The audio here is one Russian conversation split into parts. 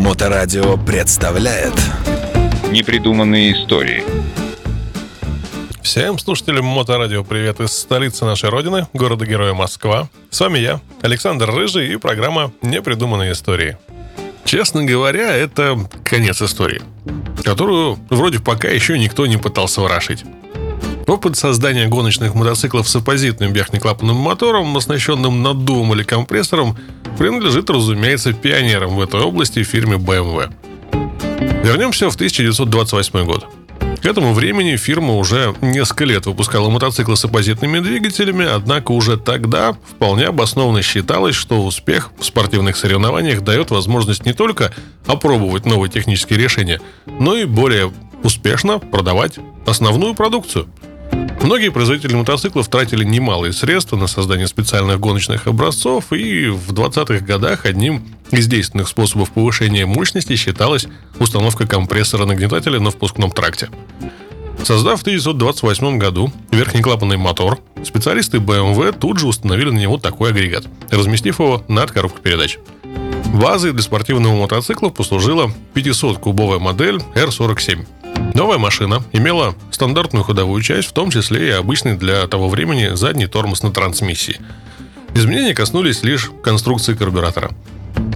Моторадио представляет Непридуманные истории Всем слушателям Моторадио привет из столицы нашей родины, города-героя Москва. С вами я, Александр Рыжий и программа «Непридуманные истории». Честно говоря, это конец истории, которую вроде пока еще никто не пытался ворошить. Опыт создания гоночных мотоциклов с оппозитным верхнеклапанным мотором, оснащенным наддувом или компрессором, принадлежит, разумеется, пионерам в этой области фирме BMW. Вернемся в 1928 год. К этому времени фирма уже несколько лет выпускала мотоциклы с оппозитными двигателями, однако уже тогда вполне обоснованно считалось, что успех в спортивных соревнованиях дает возможность не только опробовать новые технические решения, но и более успешно продавать основную продукцию – Многие производители мотоциклов тратили немалые средства на создание специальных гоночных образцов, и в 20-х годах одним из действенных способов повышения мощности считалась установка компрессора-нагнетателя на впускном тракте. Создав в 1928 году верхнеклапанный мотор, специалисты BMW тут же установили на него такой агрегат, разместив его над коробкой передач. Базой для спортивного мотоцикла послужила 500-кубовая модель R47 – Новая машина имела стандартную ходовую часть, в том числе и обычный для того времени задний тормоз на трансмиссии. Изменения коснулись лишь конструкции карбюратора.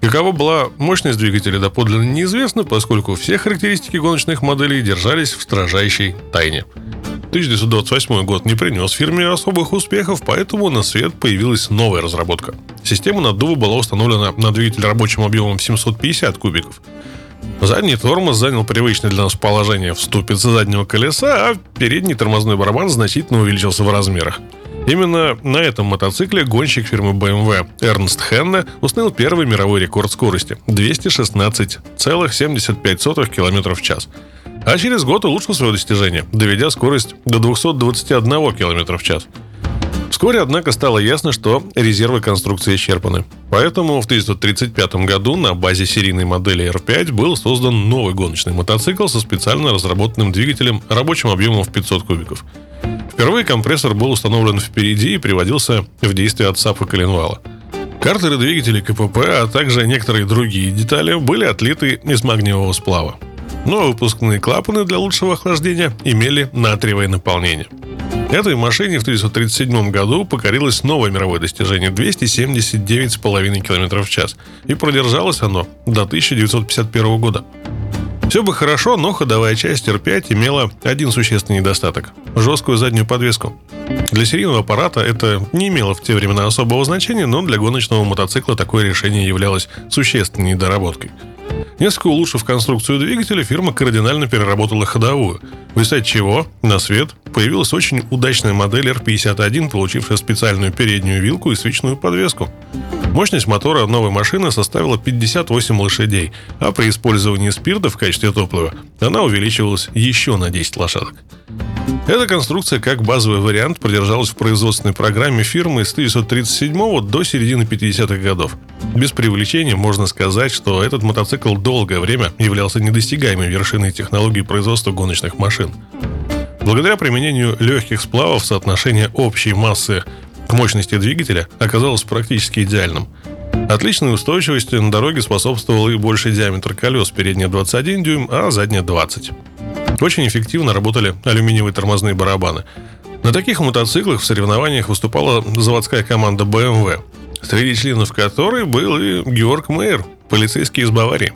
Какова была мощность двигателя доподлинно неизвестно, поскольку все характеристики гоночных моделей держались в строжайшей тайне. 1928 год не принес фирме особых успехов, поэтому на свет появилась новая разработка. Система наддува была установлена на двигатель рабочим объемом 750 кубиков. Задний тормоз занял привычное для нас положение в ступице заднего колеса, а передний тормозной барабан значительно увеличился в размерах. Именно на этом мотоцикле гонщик фирмы BMW Эрнст Хенне установил первый мировой рекорд скорости – 216,75 км в час. А через год улучшил свое достижение, доведя скорость до 221 км в час – Вскоре, однако, стало ясно, что резервы конструкции исчерпаны. Поэтому в 1935 году на базе серийной модели R5 был создан новый гоночный мотоцикл со специально разработанным двигателем рабочим объемом в 500 кубиков. Впервые компрессор был установлен впереди и приводился в действие от САПа коленвала. Картеры двигателей КПП, а также некоторые другие детали были отлиты из магниевого сплава. Но выпускные клапаны для лучшего охлаждения имели натриевое наполнение – Этой машине в 1937 году покорилось новое мировое достижение – 279,5 км в час. И продержалось оно до 1951 года. Все бы хорошо, но ходовая часть R5 имела один существенный недостаток – жесткую заднюю подвеску. Для серийного аппарата это не имело в те времена особого значения, но для гоночного мотоцикла такое решение являлось существенной недоработкой – Несколько улучшив конструкцию двигателя, фирма кардинально переработала ходовую, в результате чего на свет появилась очень удачная модель R51, получившая специальную переднюю вилку и свечную подвеску. Мощность мотора новой машины составила 58 лошадей, а при использовании спирта в качестве топлива она увеличивалась еще на 10 лошадок. Эта конструкция как базовый вариант продержалась в производственной программе фирмы с 1937 до середины 50-х годов. Без преувеличения можно сказать, что этот мотоцикл долгое время являлся недостигаемой вершиной технологий производства гоночных машин. Благодаря применению легких сплавов соотношение общей массы к мощности двигателя оказалось практически идеальным. Отличной устойчивости на дороге способствовал и больший диаметр колес, передняя 21 дюйм, а задняя 20. Очень эффективно работали алюминиевые тормозные барабаны. На таких мотоциклах в соревнованиях выступала заводская команда BMW, среди членов которой был и Георг Мейер, полицейский из Баварии.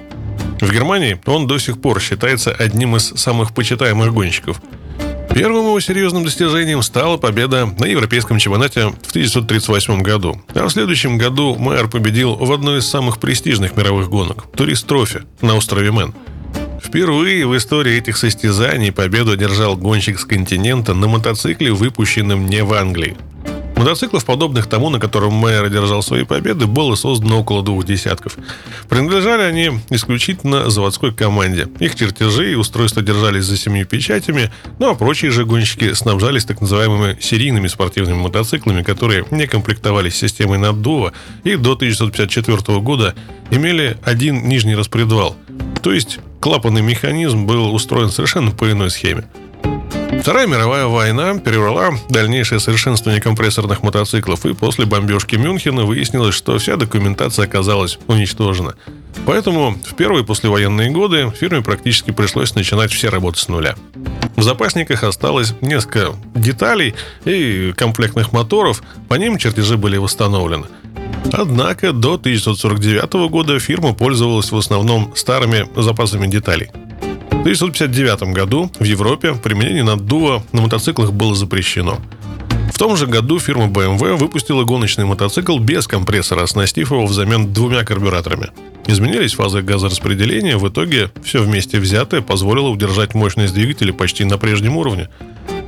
В Германии он до сих пор считается одним из самых почитаемых гонщиков. Первым его серьезным достижением стала победа на европейском чемпионате в 1938 году. А в следующем году Майер победил в одной из самых престижных мировых гонок – Турист Трофи на острове Мэн – Впервые в истории этих состязаний победу одержал гонщик с континента на мотоцикле, выпущенном не в Англии. Мотоциклов, подобных тому, на котором Майер одержал свои победы, было создано около двух десятков. Принадлежали они исключительно заводской команде. Их чертежи и устройства держались за семью печатями, ну а прочие же гонщики снабжались так называемыми серийными спортивными мотоциклами, которые не комплектовались системой наддува и до 1954 года имели один нижний распредвал. То есть клапанный механизм был устроен совершенно по иной схеме. Вторая мировая война перервала дальнейшее совершенствование компрессорных мотоциклов, и после бомбежки Мюнхена выяснилось, что вся документация оказалась уничтожена. Поэтому в первые послевоенные годы фирме практически пришлось начинать все работы с нуля. В запасниках осталось несколько деталей и комплектных моторов, по ним чертежи были восстановлены. Однако до 1949 года фирма пользовалась в основном старыми запасами деталей. В 1959 году в Европе применение наддува на мотоциклах было запрещено. В том же году фирма BMW выпустила гоночный мотоцикл без компрессора, оснастив его взамен двумя карбюраторами. Изменились фазы газораспределения, в итоге все вместе взятое позволило удержать мощность двигателя почти на прежнем уровне.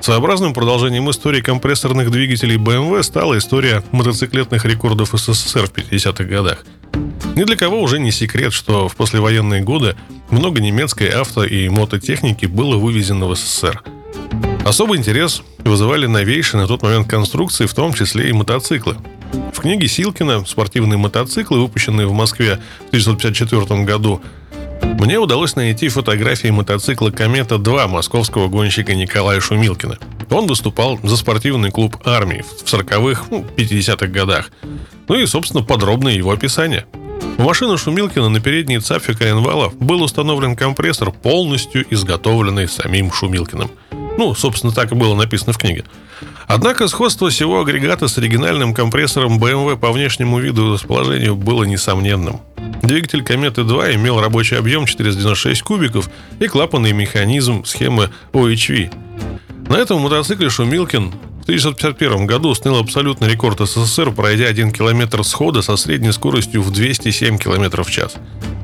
Своеобразным продолжением истории компрессорных двигателей BMW стала история мотоциклетных рекордов СССР в 50-х годах. Ни для кого уже не секрет, что в послевоенные годы много немецкой авто и мототехники было вывезено в СССР. Особый интерес вызывали новейшие на тот момент конструкции, в том числе и мотоциклы. В книге Силкина «Спортивные мотоциклы», выпущенные в Москве в 1954 году, мне удалось найти фотографии мотоцикла «Комета-2» московского гонщика Николая Шумилкина. Он выступал за спортивный клуб армии в 40-х, ну, 50-х годах. Ну и, собственно, подробное его описание. У машины Шумилкина на передней цапфе коленвала был установлен компрессор, полностью изготовленный самим Шумилкиным. Ну, собственно, так и было написано в книге. Однако сходство всего агрегата с оригинальным компрессором BMW по внешнему виду и расположению было несомненным. Двигатель Кометы-2 имел рабочий объем 496 кубиков и клапанный механизм схемы OHV. На этом мотоцикле Шумилкин в 1951 году снял абсолютный рекорд СССР, пройдя 1 километр схода со средней скоростью в 207 км в час.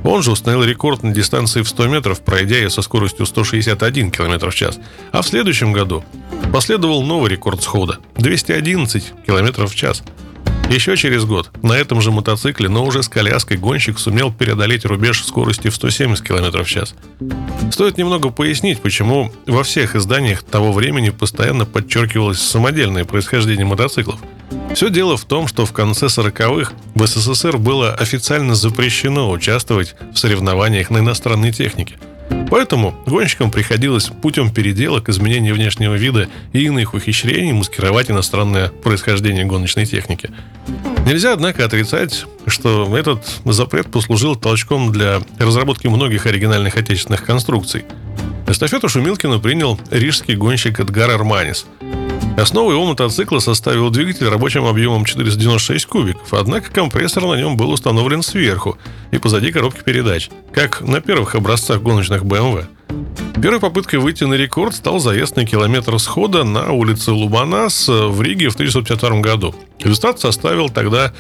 Он же установил рекорд на дистанции в 100 метров, пройдя ее со скоростью 161 км в час. А в следующем году последовал новый рекорд схода – 211 км в час – еще через год на этом же мотоцикле, но уже с коляской, гонщик сумел преодолеть рубеж скорости в 170 км в час. Стоит немного пояснить, почему во всех изданиях того времени постоянно подчеркивалось самодельное происхождение мотоциклов. Все дело в том, что в конце 40-х в СССР было официально запрещено участвовать в соревнованиях на иностранной технике – Поэтому гонщикам приходилось путем переделок, изменения внешнего вида и иных ухищрений маскировать иностранное происхождение гоночной техники. Нельзя, однако, отрицать, что этот запрет послужил толчком для разработки многих оригинальных отечественных конструкций. Эстафету Шумилкина принял рижский гонщик Эдгар Арманис – Основу его мотоцикла составил двигатель рабочим объемом 496 кубиков, однако компрессор на нем был установлен сверху и позади коробки передач, как на первых образцах гоночных BMW. Первой попыткой выйти на рекорд стал заезд на километр схода на улице Лубанас в Риге в 1952 году. Результат составил тогда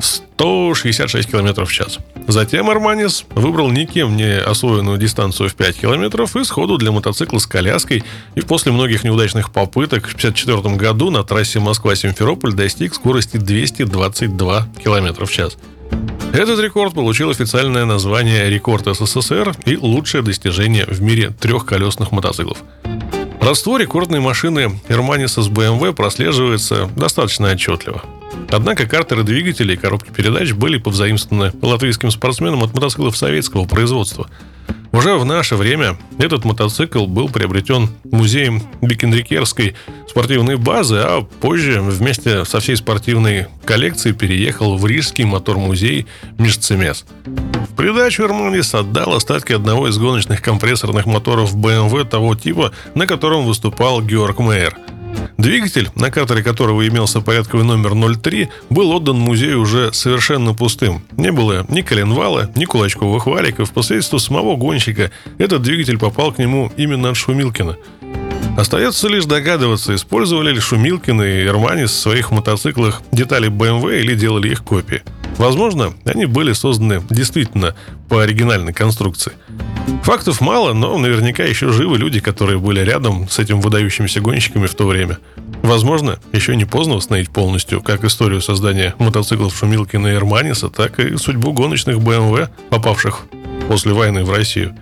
166 км в час. Затем Арманис выбрал никем не освоенную дистанцию в 5 километров и сходу для мотоцикла с коляской и после многих неудачных попыток в 1954 году на трассе Москва-Симферополь достиг скорости 222 км в час. Этот рекорд получил официальное название «Рекорд СССР» и лучшее достижение в мире трехколесных мотоциклов. Родство рекордной машины Эрманиса с BMW прослеживается достаточно отчетливо. Однако картеры двигателей и коробки передач были повзаимствованы латвийским спортсменам от мотоциклов советского производства. Уже в наше время этот мотоцикл был приобретен музеем Бикенрикерской спортивной базы, а позже вместе со всей спортивной коллекцией переехал в Рижский мотор-музей Межцемес. В придачу Эрмонис отдал остатки одного из гоночных компрессорных моторов BMW того типа, на котором выступал Георг Мейер – Двигатель, на катере которого имелся порядковый номер 03, был отдан музею уже совершенно пустым. Не было ни коленвала, ни кулачковых валиков. По свидетельству самого гонщика, этот двигатель попал к нему именно от Шумилкина. Остается лишь догадываться, использовали ли Шумилкин и Эрманис в своих мотоциклах детали BMW или делали их копии. Возможно, они были созданы действительно по оригинальной конструкции. Фактов мало, но наверняка еще живы люди, которые были рядом с этим выдающимися гонщиками в то время. Возможно, еще не поздно установить полностью как историю создания мотоциклов Шумилкина и Эрманиса, так и судьбу гоночных BMW, попавших после войны в Россию.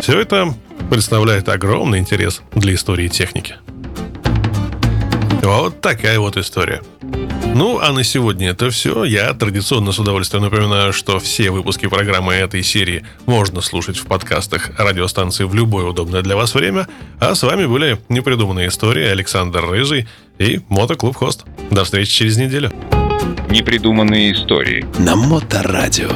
Все это представляет огромный интерес для истории техники. Вот такая вот история. Ну, а на сегодня это все. Я традиционно с удовольствием напоминаю, что все выпуски программы этой серии можно слушать в подкастах радиостанции в любое удобное для вас время. А с вами были непридуманные истории Александр Рыжий и Мотоклуб Хост. До встречи через неделю. Непридуманные истории. На Моторадио.